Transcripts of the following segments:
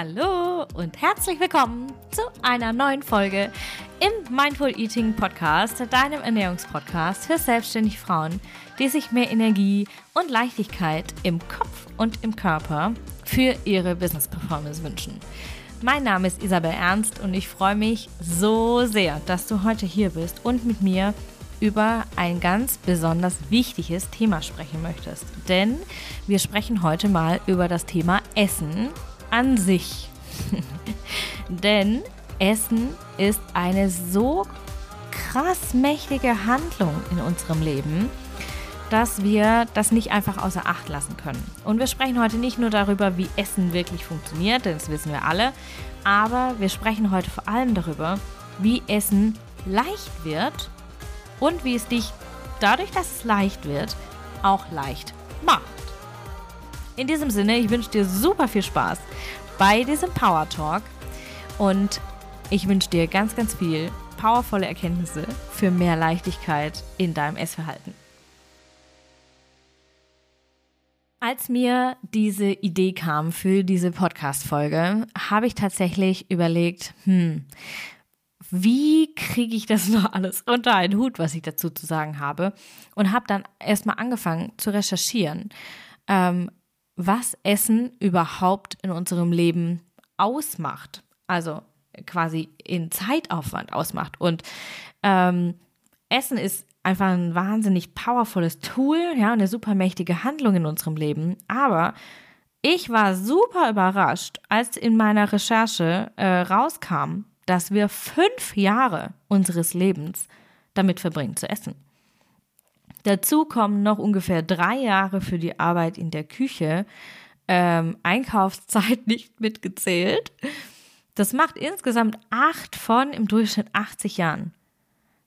Hallo und herzlich willkommen zu einer neuen Folge im Mindful Eating Podcast, deinem Ernährungspodcast für selbstständige Frauen, die sich mehr Energie und Leichtigkeit im Kopf und im Körper für ihre Business Performance wünschen. Mein Name ist Isabel Ernst und ich freue mich so sehr, dass du heute hier bist und mit mir über ein ganz besonders wichtiges Thema sprechen möchtest. Denn wir sprechen heute mal über das Thema Essen an sich. Denn Essen ist eine so krass mächtige Handlung in unserem Leben, dass wir das nicht einfach außer Acht lassen können. Und wir sprechen heute nicht nur darüber, wie Essen wirklich funktioniert, denn das wissen wir alle, aber wir sprechen heute vor allem darüber, wie Essen leicht wird und wie es dich dadurch, dass es leicht wird, auch leicht macht. In diesem Sinne, ich wünsche dir super viel Spaß bei diesem Power Talk und ich wünsche dir ganz, ganz viel powervolle Erkenntnisse für mehr Leichtigkeit in deinem Essverhalten. Als mir diese Idee kam für diese Podcast-Folge, habe ich tatsächlich überlegt, hm, wie kriege ich das noch alles unter einen Hut, was ich dazu zu sagen habe? Und habe dann erstmal angefangen zu recherchieren, ähm, was Essen überhaupt in unserem Leben ausmacht. Also quasi in Zeitaufwand ausmacht. Und ähm, Essen ist einfach ein wahnsinnig powervolles Tool, ja, eine super mächtige Handlung in unserem Leben. Aber ich war super überrascht, als in meiner Recherche äh, rauskam, dass wir fünf Jahre unseres Lebens damit verbringen zu essen. Dazu kommen noch ungefähr drei Jahre für die Arbeit in der Küche, ähm, Einkaufszeit nicht mitgezählt. Das macht insgesamt acht von im Durchschnitt 80 Jahren.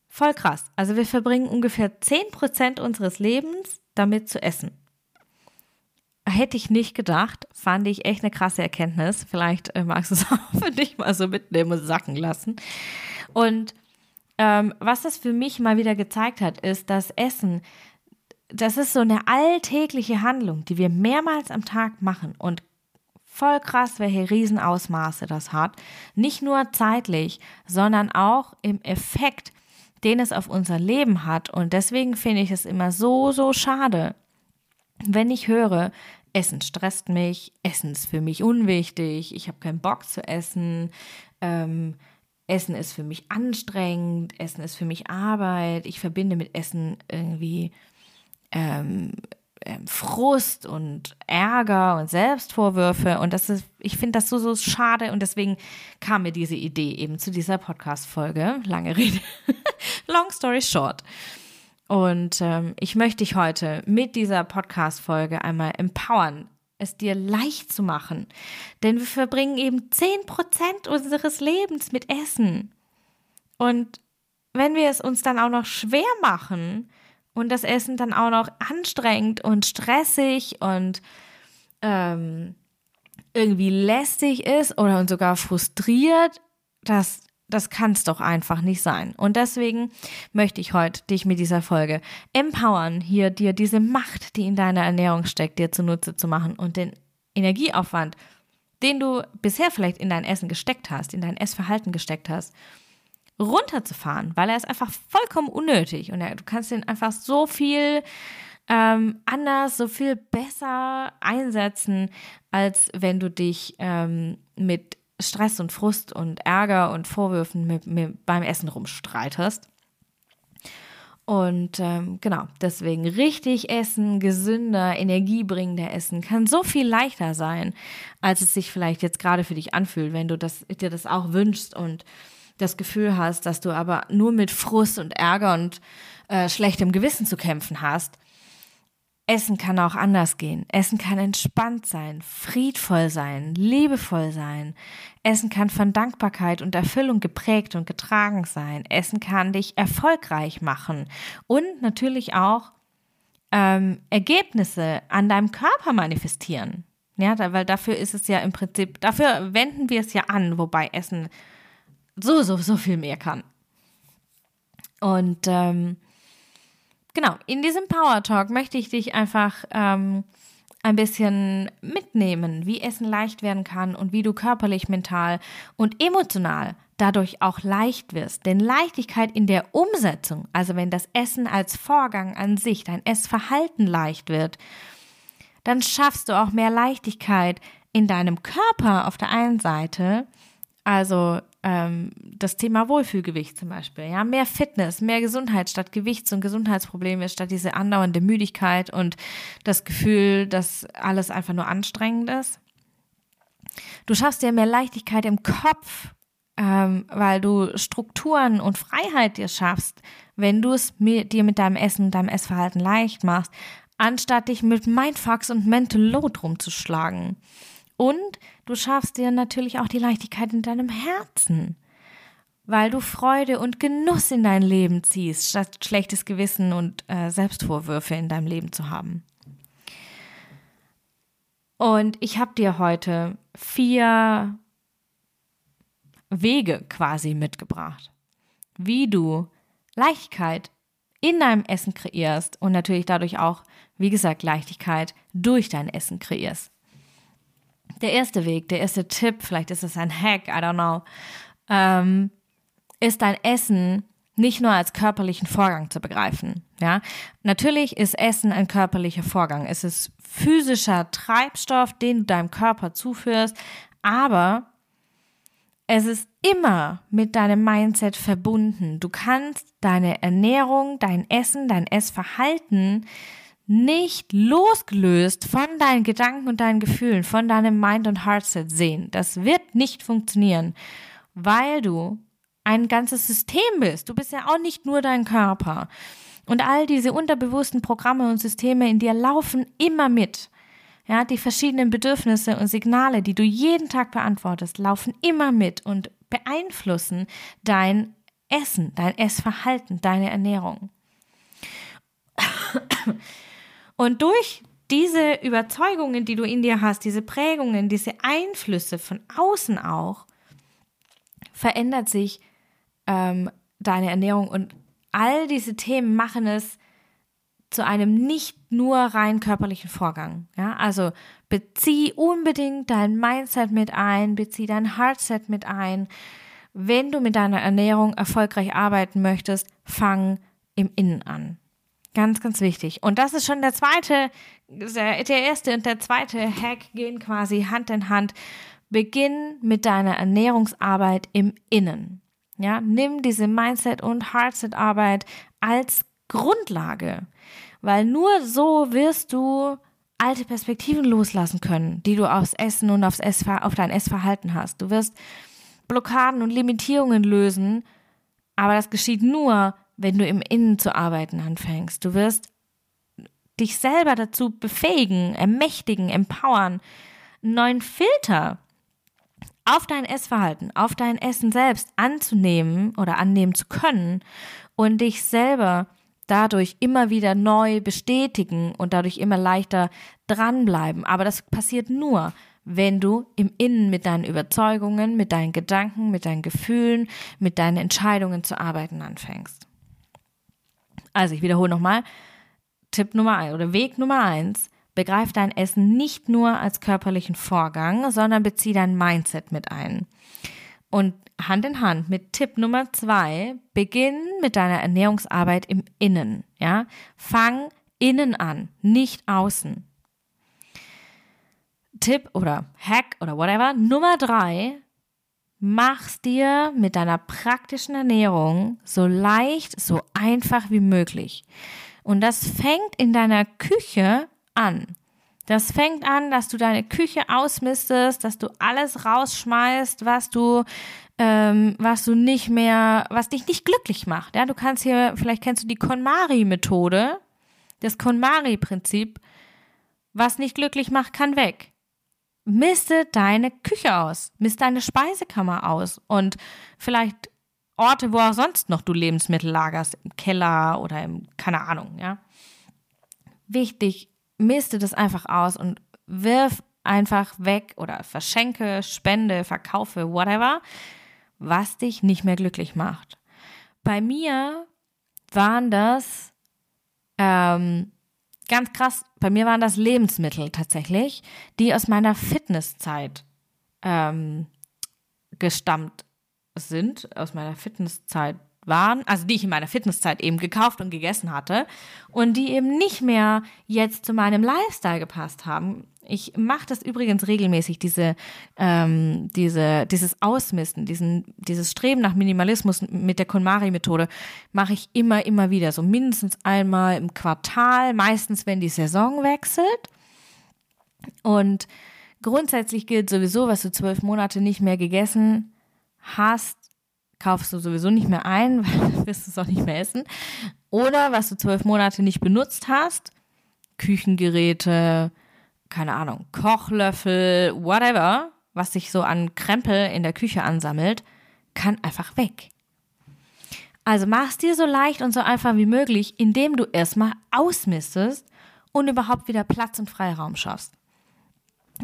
Voll krass. Also wir verbringen ungefähr 10% unseres Lebens damit zu essen. Hätte ich nicht gedacht, fand ich echt eine krasse Erkenntnis. Vielleicht äh, magst du es auch für dich mal so mitnehmen und sacken lassen. Und ähm, was das für mich mal wieder gezeigt hat, ist, dass Essen, das ist so eine alltägliche Handlung, die wir mehrmals am Tag machen und voll krass, welche Riesenausmaße das hat. Nicht nur zeitlich, sondern auch im Effekt, den es auf unser Leben hat. Und deswegen finde ich es immer so, so schade, wenn ich höre, Essen stresst mich, Essen ist für mich unwichtig, ich habe keinen Bock zu essen, ähm, Essen ist für mich anstrengend, Essen ist für mich Arbeit, ich verbinde mit Essen irgendwie ähm, ähm, Frust und Ärger und Selbstvorwürfe und das ist, ich finde das so, so schade und deswegen kam mir diese Idee eben zu dieser Podcast-Folge. Lange Rede. Long story short. Und ähm, ich möchte dich heute mit dieser Podcast-Folge einmal empowern, es dir leicht zu machen. Denn wir verbringen eben 10% unseres Lebens mit Essen. Und wenn wir es uns dann auch noch schwer machen und das Essen dann auch noch anstrengend und stressig und ähm, irgendwie lästig ist oder sogar frustriert, das das kann es doch einfach nicht sein. Und deswegen möchte ich heute dich mit dieser Folge empowern, hier dir diese Macht, die in deiner Ernährung steckt, dir zunutze zu machen und den Energieaufwand, den du bisher vielleicht in dein Essen gesteckt hast, in dein Essverhalten gesteckt hast, runterzufahren, weil er ist einfach vollkommen unnötig und du kannst ihn einfach so viel ähm, anders, so viel besser einsetzen, als wenn du dich ähm, mit Stress und Frust und Ärger und Vorwürfen mit, mit beim Essen rumstreitest. Und ähm, genau, deswegen richtig essen, gesünder, energiebringender Essen kann so viel leichter sein, als es sich vielleicht jetzt gerade für dich anfühlt, wenn du das, dir das auch wünschst und das Gefühl hast, dass du aber nur mit Frust und Ärger und äh, schlechtem Gewissen zu kämpfen hast. Essen kann auch anders gehen. Essen kann entspannt sein, friedvoll sein, liebevoll sein. Essen kann von Dankbarkeit und Erfüllung geprägt und getragen sein. Essen kann dich erfolgreich machen und natürlich auch ähm, Ergebnisse an deinem Körper manifestieren. Ja, da, weil dafür ist es ja im Prinzip, dafür wenden wir es ja an, wobei Essen so, so, so viel mehr kann. Und ähm, genau, in diesem Power Talk möchte ich dich einfach ähm, ein bisschen mitnehmen, wie Essen leicht werden kann und wie du körperlich, mental und emotional dadurch auch leicht wirst. Denn Leichtigkeit in der Umsetzung, also wenn das Essen als Vorgang an sich, dein Essverhalten leicht wird, dann schaffst du auch mehr Leichtigkeit in deinem Körper auf der einen Seite, also ähm, das Thema Wohlfühlgewicht zum Beispiel, ja, mehr Fitness, mehr Gesundheit statt Gewichts- und Gesundheitsprobleme, statt diese andauernde Müdigkeit und das Gefühl, dass alles einfach nur anstrengend ist. Du schaffst dir mehr Leichtigkeit im Kopf, ähm, weil du Strukturen und Freiheit dir schaffst, wenn du es dir mit deinem Essen, deinem Essverhalten leicht machst, anstatt dich mit Mindfucks und Mental Load rumzuschlagen. Und du schaffst dir natürlich auch die Leichtigkeit in deinem Herzen, weil du Freude und Genuss in dein Leben ziehst, statt schlechtes Gewissen und äh, Selbstvorwürfe in deinem Leben zu haben. Und ich habe dir heute vier Wege quasi mitgebracht, wie du Leichtigkeit in deinem Essen kreierst und natürlich dadurch auch, wie gesagt, Leichtigkeit durch dein Essen kreierst der erste Weg, der erste Tipp, vielleicht ist es ein Hack, I don't know, ähm, ist dein Essen nicht nur als körperlichen Vorgang zu begreifen. Ja, natürlich ist Essen ein körperlicher Vorgang. Es ist physischer Treibstoff, den du deinem Körper zuführst, aber es ist immer mit deinem Mindset verbunden. Du kannst deine Ernährung, dein Essen, dein Essverhalten nicht losgelöst von deinen Gedanken und deinen Gefühlen, von deinem Mind- und Heartset sehen. Das wird nicht funktionieren, weil du ein ganzes System bist. Du bist ja auch nicht nur dein Körper. Und all diese unterbewussten Programme und Systeme in dir laufen immer mit. Ja, die verschiedenen Bedürfnisse und Signale, die du jeden Tag beantwortest, laufen immer mit und beeinflussen dein Essen, dein Essverhalten, deine Ernährung. Und durch diese Überzeugungen, die du in dir hast, diese Prägungen, diese Einflüsse von außen auch, verändert sich ähm, deine Ernährung und all diese Themen machen es zu einem nicht nur rein körperlichen Vorgang. Ja, also bezieh unbedingt dein Mindset mit ein, bezieh dein Heartset mit ein. Wenn du mit deiner Ernährung erfolgreich arbeiten möchtest, fang im Innen an. Ganz, ganz wichtig. Und das ist schon der zweite, der, erste und der zweite Hack gehen quasi Hand in Hand. Beginn mit deiner Ernährungsarbeit im Innen. Ja, nimm diese Mindset- und Heartset-Arbeit als Grundlage, weil nur so wirst du alte Perspektiven loslassen können, die du aufs Essen und aufs Essver auf dein Essverhalten hast. Du wirst Blockaden und Limitierungen lösen, aber das geschieht nur, wenn du im Innen zu arbeiten anfängst. Du wirst dich selber dazu befähigen, ermächtigen, empowern, einen neuen Filter auf dein Essverhalten, auf dein Essen selbst anzunehmen oder annehmen zu können und dich selber dadurch immer wieder neu bestätigen und dadurch immer leichter dranbleiben. Aber das passiert nur, wenn du im Innen mit deinen Überzeugungen, mit deinen Gedanken, mit deinen Gefühlen, mit deinen Entscheidungen zu arbeiten anfängst. Also ich wiederhole nochmal. Tipp Nummer eins oder Weg Nummer eins. Begreif dein Essen nicht nur als körperlichen Vorgang, sondern bezieh dein Mindset mit ein. Und Hand in Hand mit Tipp Nummer zwei, beginn mit deiner Ernährungsarbeit im Innen. Ja, fang innen an, nicht außen. Tipp oder Hack oder whatever. Nummer drei, mach's dir mit deiner praktischen Ernährung so leicht, so einfach wie möglich. Und das fängt in deiner Küche an. Das fängt an, dass du deine Küche ausmistest, dass du alles rausschmeißt, was du, ähm, was du nicht mehr, was dich nicht glücklich macht. Ja, du kannst hier, vielleicht kennst du die KonMari-Methode, das KonMari-Prinzip. Was nicht glücklich macht, kann weg miste deine Küche aus, misst deine Speisekammer aus und vielleicht Orte, wo auch sonst noch du Lebensmittel lagerst, im Keller oder im, keine Ahnung, ja. Wichtig, miste das einfach aus und wirf einfach weg oder verschenke, spende, verkaufe, whatever, was dich nicht mehr glücklich macht. Bei mir waren das ähm, ganz krass, bei mir waren das Lebensmittel tatsächlich, die aus meiner Fitnesszeit ähm, gestammt sind, aus meiner Fitnesszeit waren, also die ich in meiner Fitnesszeit eben gekauft und gegessen hatte und die eben nicht mehr jetzt zu meinem Lifestyle gepasst haben. Ich mache das übrigens regelmäßig, diese, ähm, diese, dieses Ausmisten, diesen, dieses Streben nach Minimalismus mit der KonMari-Methode mache ich immer, immer wieder, so mindestens einmal im Quartal, meistens wenn die Saison wechselt. Und grundsätzlich gilt sowieso, was du zwölf Monate nicht mehr gegessen hast, kaufst du sowieso nicht mehr ein, weil dann wirst du es auch nicht mehr essen. Oder was du zwölf Monate nicht benutzt hast, Küchengeräte, keine Ahnung, Kochlöffel, whatever, was sich so an Krempel in der Küche ansammelt, kann einfach weg. Also mach es dir so leicht und so einfach wie möglich, indem du erstmal ausmistest und überhaupt wieder Platz und Freiraum schaffst.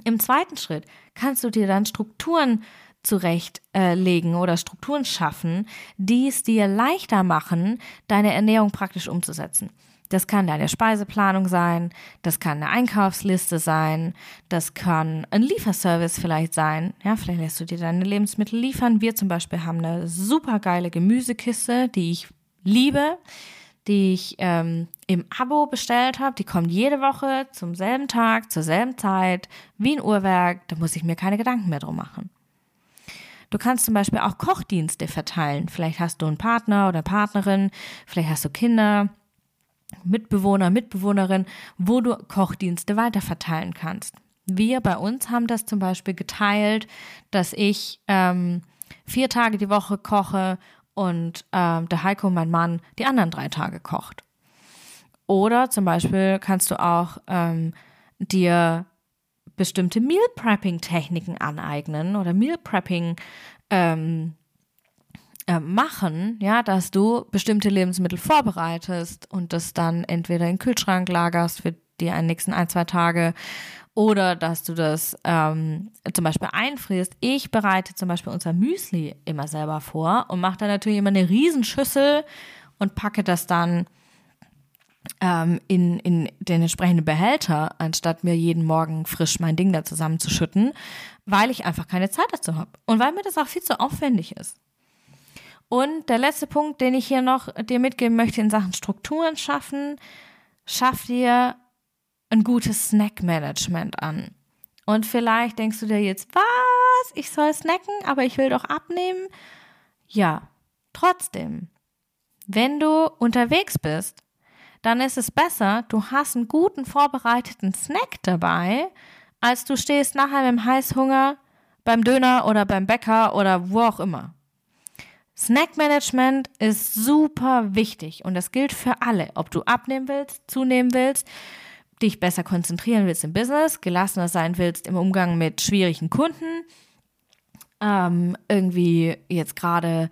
Im zweiten Schritt kannst du dir dann Strukturen zurechtlegen oder Strukturen schaffen, die es dir leichter machen, deine Ernährung praktisch umzusetzen. Das kann deine Speiseplanung sein, das kann eine Einkaufsliste sein, das kann ein Lieferservice vielleicht sein. Ja, vielleicht lässt du dir deine Lebensmittel liefern. Wir zum Beispiel haben eine super geile Gemüsekiste, die ich liebe, die ich ähm, im Abo bestellt habe. Die kommt jede Woche zum selben Tag, zur selben Zeit, wie ein Uhrwerk. Da muss ich mir keine Gedanken mehr drum machen. Du kannst zum Beispiel auch Kochdienste verteilen. Vielleicht hast du einen Partner oder Partnerin, vielleicht hast du Kinder, Mitbewohner, Mitbewohnerin, wo du Kochdienste weiterverteilen kannst. Wir bei uns haben das zum Beispiel geteilt, dass ich ähm, vier Tage die Woche koche und ähm, der Heiko, mein Mann, die anderen drei Tage kocht. Oder zum Beispiel kannst du auch ähm, dir bestimmte Meal Prepping Techniken aneignen oder Meal Prepping ähm, äh, machen, ja, dass du bestimmte Lebensmittel vorbereitest und das dann entweder in den Kühlschrank lagerst für die nächsten ein, zwei Tage oder dass du das ähm, zum Beispiel einfrierst. Ich bereite zum Beispiel unser Müsli immer selber vor und mache da natürlich immer eine Riesenschüssel und packe das dann ähm, in, in den entsprechenden Behälter, anstatt mir jeden Morgen frisch mein Ding da zusammenzuschütten, weil ich einfach keine Zeit dazu habe und weil mir das auch viel zu aufwendig ist. Und der letzte Punkt, den ich hier noch dir mitgeben möchte in Sachen Strukturen schaffen, schaff dir ein gutes Snackmanagement an. Und vielleicht denkst du dir jetzt, was? Ich soll snacken, aber ich will doch abnehmen. Ja, trotzdem, wenn du unterwegs bist dann ist es besser, du hast einen guten vorbereiteten Snack dabei, als du stehst nachher mit Heißhunger beim Döner oder beim Bäcker oder wo auch immer. Snackmanagement ist super wichtig und das gilt für alle, ob du abnehmen willst, zunehmen willst, dich besser konzentrieren willst im Business, gelassener sein willst im Umgang mit schwierigen Kunden, ähm, irgendwie jetzt gerade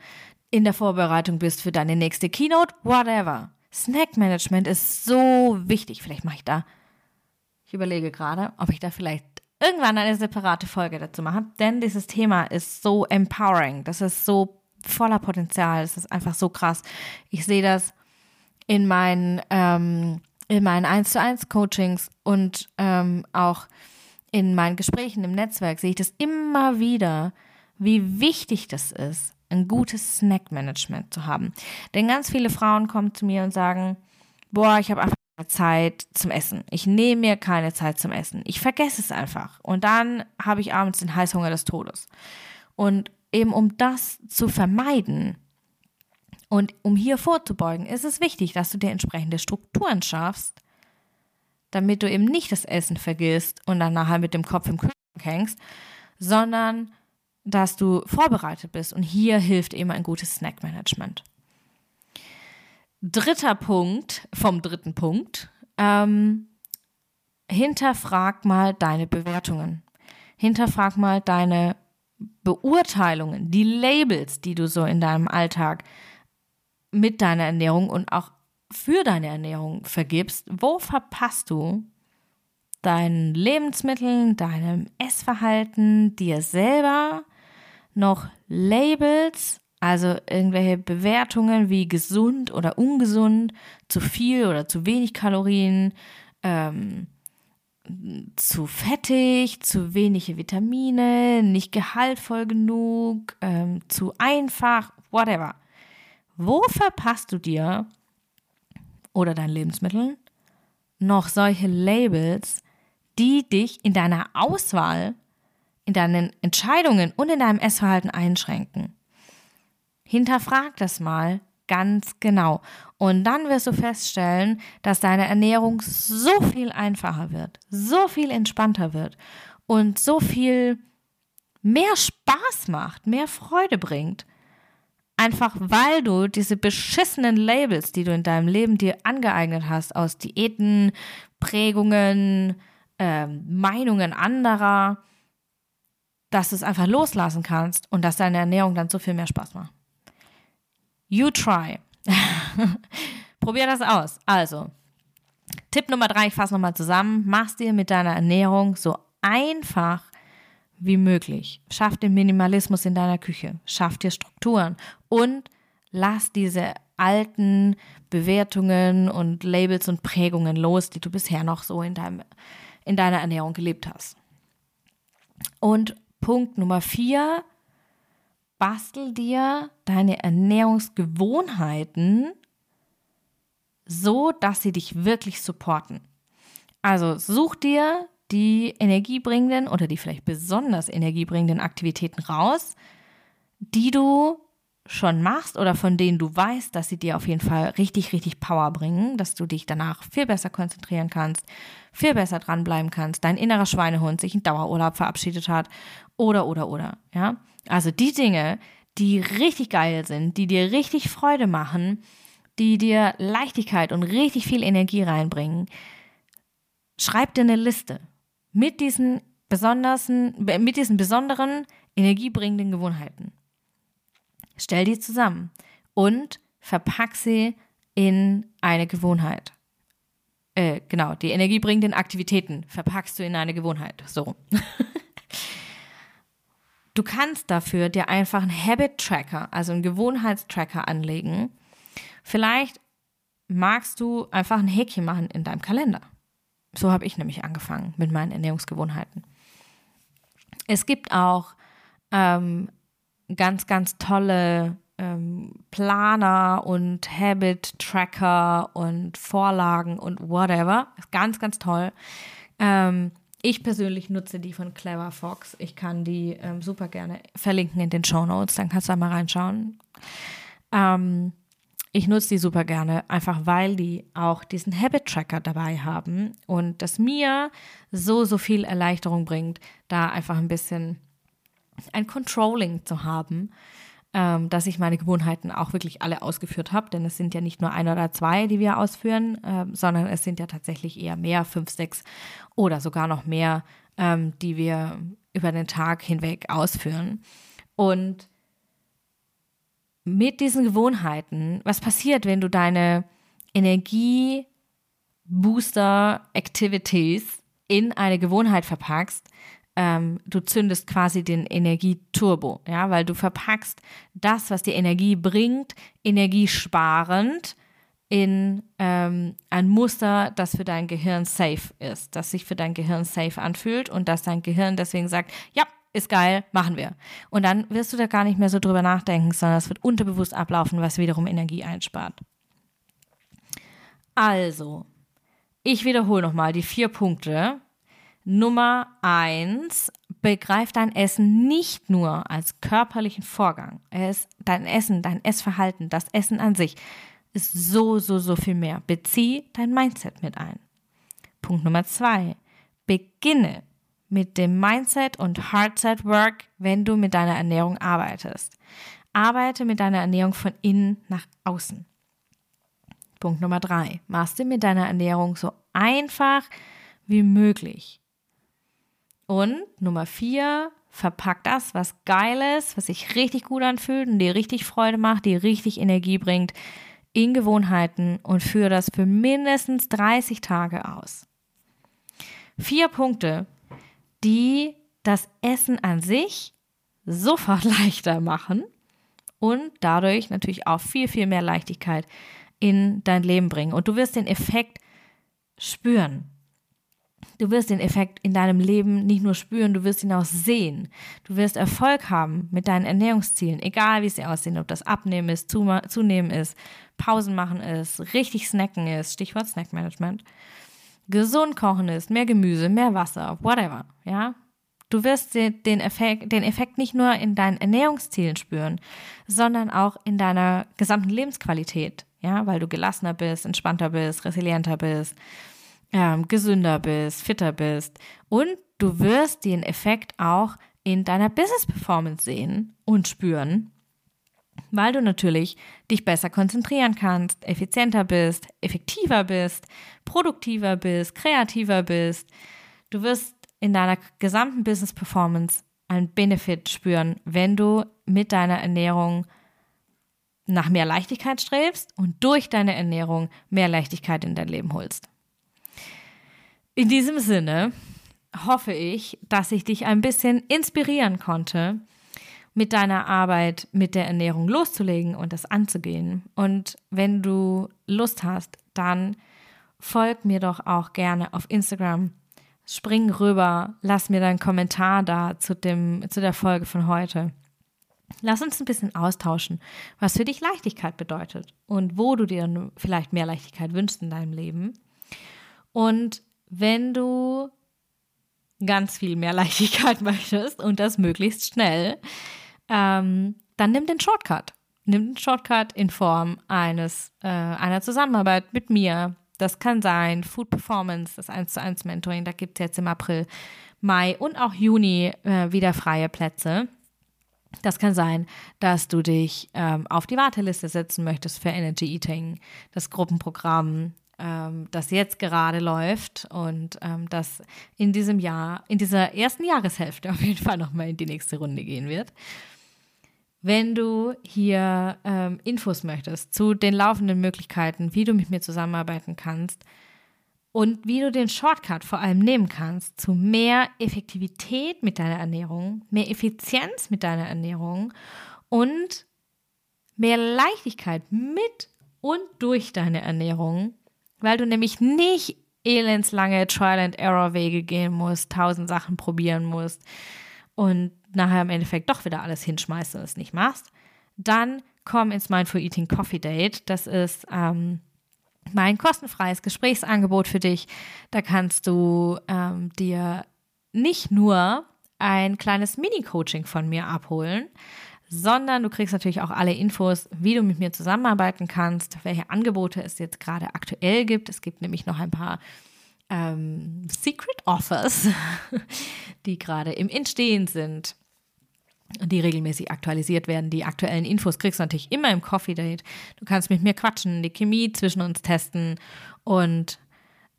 in der Vorbereitung bist für deine nächste Keynote, whatever. Snackmanagement ist so wichtig. Vielleicht mache ich da, ich überlege gerade, ob ich da vielleicht irgendwann eine separate Folge dazu mache, denn dieses Thema ist so empowering. Das ist so voller Potenzial. Das ist einfach so krass. Ich sehe das in meinen, ähm, in meinen 1 zu 1 Coachings und ähm, auch in meinen Gesprächen im Netzwerk sehe ich das immer wieder, wie wichtig das ist, ein gutes Snackmanagement zu haben. Denn ganz viele Frauen kommen zu mir und sagen, boah, ich habe einfach keine Zeit zum Essen. Ich nehme mir keine Zeit zum Essen. Ich vergesse es einfach. Und dann habe ich abends den Heißhunger des Todes. Und eben um das zu vermeiden und um hier vorzubeugen, ist es wichtig, dass du dir entsprechende Strukturen schaffst, damit du eben nicht das Essen vergisst und dann nachher mit dem Kopf im Kühlschrank hängst, sondern dass du vorbereitet bist. Und hier hilft eben ein gutes Snackmanagement. Dritter Punkt vom dritten Punkt. Ähm, hinterfrag mal deine Bewertungen. Hinterfrag mal deine Beurteilungen, die Labels, die du so in deinem Alltag mit deiner Ernährung und auch für deine Ernährung vergibst. Wo verpasst du deinen Lebensmitteln, deinem Essverhalten, dir selber noch Labels, also irgendwelche Bewertungen wie gesund oder ungesund, zu viel oder zu wenig Kalorien, ähm, zu fettig, zu wenige Vitamine, nicht gehaltvoll genug, ähm, zu einfach, whatever. Wo verpasst du dir oder dein Lebensmittel noch solche Labels, die dich in deiner Auswahl, in deinen Entscheidungen und in deinem Essverhalten einschränken? Hinterfrag das mal ganz genau. Und dann wirst du feststellen, dass deine Ernährung so viel einfacher wird, so viel entspannter wird und so viel mehr Spaß macht, mehr Freude bringt. Einfach weil du diese beschissenen Labels, die du in deinem Leben dir angeeignet hast, aus Diäten, Prägungen, äh, Meinungen anderer, dass du es einfach loslassen kannst und dass deine Ernährung dann so viel mehr Spaß macht. You try. Probier das aus. Also, Tipp Nummer drei, ich fasse nochmal zusammen. Mach's dir mit deiner Ernährung so einfach wie möglich. Schaff den Minimalismus in deiner Küche. Schaff dir Strukturen und lass diese alten Bewertungen und Labels und Prägungen los, die du bisher noch so in, deinem, in deiner Ernährung gelebt hast. Und Punkt Nummer vier, bastel dir deine Ernährungsgewohnheiten so, dass sie dich wirklich supporten. Also such dir die energiebringenden oder die vielleicht besonders energiebringenden Aktivitäten raus, die du schon machst oder von denen du weißt, dass sie dir auf jeden Fall richtig, richtig Power bringen, dass du dich danach viel besser konzentrieren kannst, viel besser dranbleiben kannst, dein innerer Schweinehund sich in Dauerurlaub verabschiedet hat oder, oder, oder, ja. Also die Dinge, die richtig geil sind, die dir richtig Freude machen, die dir Leichtigkeit und richtig viel Energie reinbringen, schreib dir eine Liste mit diesen besonderen, mit diesen besonderen energiebringenden Gewohnheiten. Stell die zusammen und verpack sie in eine Gewohnheit. Äh, genau, die energiebringenden Aktivitäten verpackst du in eine Gewohnheit. So. Du kannst dafür dir einfach einen Habit Tracker, also einen Gewohnheitstracker anlegen. Vielleicht magst du einfach ein Häkchen machen in deinem Kalender. So habe ich nämlich angefangen mit meinen Ernährungsgewohnheiten. Es gibt auch ähm, ganz, ganz tolle ähm, Planer und Habit Tracker und Vorlagen und whatever. Ganz, ganz toll. Ähm, ich persönlich nutze die von Clever Fox. Ich kann die ähm, super gerne verlinken in den Show Notes, dann kannst du da mal reinschauen. Ähm, ich nutze die super gerne, einfach weil die auch diesen Habit Tracker dabei haben und das mir so, so viel Erleichterung bringt, da einfach ein bisschen ein Controlling zu haben ähm, dass ich meine Gewohnheiten auch wirklich alle ausgeführt habe, denn es sind ja nicht nur ein oder zwei, die wir ausführen, äh, sondern es sind ja tatsächlich eher mehr, fünf, sechs oder sogar noch mehr, ähm, die wir über den Tag hinweg ausführen. Und mit diesen Gewohnheiten, was passiert, wenn du deine Energie Booster Activities in eine Gewohnheit verpackst, ähm, du zündest quasi den Energieturbo, ja, weil du verpackst das, was dir Energie bringt, energiesparend in ähm, ein Muster, das für dein Gehirn safe ist, das sich für dein Gehirn safe anfühlt und dass dein Gehirn deswegen sagt, ja, ist geil, machen wir. Und dann wirst du da gar nicht mehr so drüber nachdenken, sondern es wird unterbewusst ablaufen, was wiederum Energie einspart. Also, ich wiederhole nochmal die vier Punkte, Nummer eins, begreif dein Essen nicht nur als körperlichen Vorgang. Es, dein Essen, dein Essverhalten, das Essen an sich ist so, so, so viel mehr. Bezieh dein Mindset mit ein. Punkt Nummer zwei, beginne mit dem Mindset und Hardset Work, wenn du mit deiner Ernährung arbeitest. Arbeite mit deiner Ernährung von innen nach außen. Punkt Nummer drei, machst du mit deiner Ernährung so einfach wie möglich. Und Nummer vier, verpack das, was geil ist, was sich richtig gut anfühlt und dir richtig Freude macht, dir richtig Energie bringt, in Gewohnheiten und führe das für mindestens 30 Tage aus. Vier Punkte, die das Essen an sich sofort leichter machen und dadurch natürlich auch viel, viel mehr Leichtigkeit in dein Leben bringen. Und du wirst den Effekt spüren. Du wirst den Effekt in deinem Leben nicht nur spüren, du wirst ihn auch sehen. Du wirst Erfolg haben mit deinen Ernährungszielen, egal wie sie aussehen, ob das Abnehmen ist, Zunehmen ist, Pausen machen ist, richtig snacken ist, Stichwort Snackmanagement, gesund kochen ist, mehr Gemüse, mehr Wasser, whatever, ja. Du wirst den Effekt, den Effekt nicht nur in deinen Ernährungszielen spüren, sondern auch in deiner gesamten Lebensqualität, ja, weil du gelassener bist, entspannter bist, resilienter bist, ähm, gesünder bist, fitter bist. Und du wirst den Effekt auch in deiner Business Performance sehen und spüren, weil du natürlich dich besser konzentrieren kannst, effizienter bist, effektiver bist, produktiver bist, kreativer bist. Du wirst in deiner gesamten Business Performance einen Benefit spüren, wenn du mit deiner Ernährung nach mehr Leichtigkeit strebst und durch deine Ernährung mehr Leichtigkeit in dein Leben holst. In diesem Sinne hoffe ich, dass ich dich ein bisschen inspirieren konnte, mit deiner Arbeit mit der Ernährung loszulegen und das anzugehen. Und wenn du Lust hast, dann folg mir doch auch gerne auf Instagram. Spring rüber, lass mir deinen Kommentar da zu, dem, zu der Folge von heute. Lass uns ein bisschen austauschen, was für dich Leichtigkeit bedeutet und wo du dir vielleicht mehr Leichtigkeit wünschst in deinem Leben. Und wenn du ganz viel mehr Leichtigkeit möchtest und das möglichst schnell, ähm, dann nimm den Shortcut. Nimm den Shortcut in Form eines äh, einer Zusammenarbeit mit mir. Das kann sein Food Performance, das 1 zu 1 Mentoring, da gibt es jetzt im April, Mai und auch Juni äh, wieder freie Plätze. Das kann sein, dass du dich ähm, auf die Warteliste setzen möchtest für Energy Eating, das Gruppenprogramm, ähm, das jetzt gerade läuft und ähm, das in diesem Jahr, in dieser ersten Jahreshälfte auf jeden Fall nochmal in die nächste Runde gehen wird. Wenn du hier ähm, Infos möchtest zu den laufenden Möglichkeiten, wie du mit mir zusammenarbeiten kannst und wie du den Shortcut vor allem nehmen kannst zu mehr Effektivität mit deiner Ernährung, mehr Effizienz mit deiner Ernährung und mehr Leichtigkeit mit und durch deine Ernährung, weil du nämlich nicht elendslange Trial-and-Error-Wege gehen musst, tausend Sachen probieren musst und nachher im Endeffekt doch wieder alles hinschmeißt und es nicht machst, dann komm ins Mindful Eating Coffee Date. Das ist ähm, mein kostenfreies Gesprächsangebot für dich. Da kannst du ähm, dir nicht nur ein kleines Mini-Coaching von mir abholen, sondern du kriegst natürlich auch alle Infos, wie du mit mir zusammenarbeiten kannst, welche Angebote es jetzt gerade aktuell gibt. Es gibt nämlich noch ein paar ähm, Secret Offers, die gerade im Entstehen sind die regelmäßig aktualisiert werden. Die aktuellen Infos kriegst du natürlich immer im Coffee Date. Du kannst mit mir quatschen, die Chemie zwischen uns testen und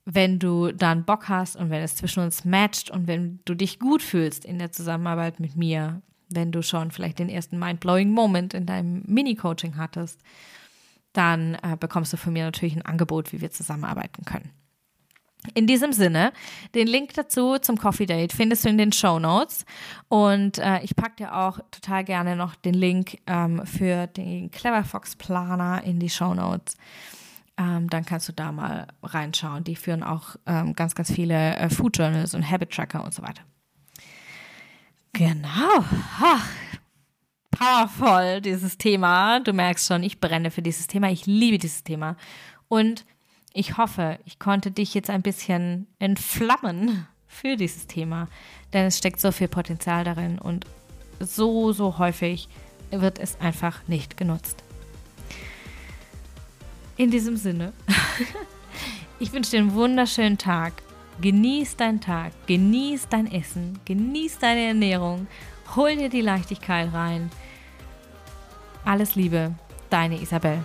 wenn du dann Bock hast und wenn es zwischen uns matcht und wenn du dich gut fühlst in der Zusammenarbeit mit mir, wenn du schon vielleicht den ersten mind-blowing Moment in deinem Mini-Coaching hattest, dann äh, bekommst du von mir natürlich ein Angebot, wie wir zusammenarbeiten können. In diesem Sinne, den Link dazu zum Coffee Date findest du in den Show Notes und äh, ich packe dir auch total gerne noch den Link ähm, für den Clever Fox Planer in die Show Notes. Ähm, dann kannst du da mal reinschauen. Die führen auch ähm, ganz, ganz viele äh, Food Journals und Habit Tracker und so weiter. Genau. Ach, powerful, dieses Thema. Du merkst schon, ich brenne für dieses Thema. Ich liebe dieses Thema. Und ich hoffe, ich konnte dich jetzt ein bisschen entflammen für dieses Thema, denn es steckt so viel Potenzial darin und so, so häufig wird es einfach nicht genutzt. In diesem Sinne, ich wünsche dir einen wunderschönen Tag. Genieß deinen Tag, genieß dein Essen, genieß deine Ernährung, hol dir die Leichtigkeit rein. Alles Liebe, deine Isabel.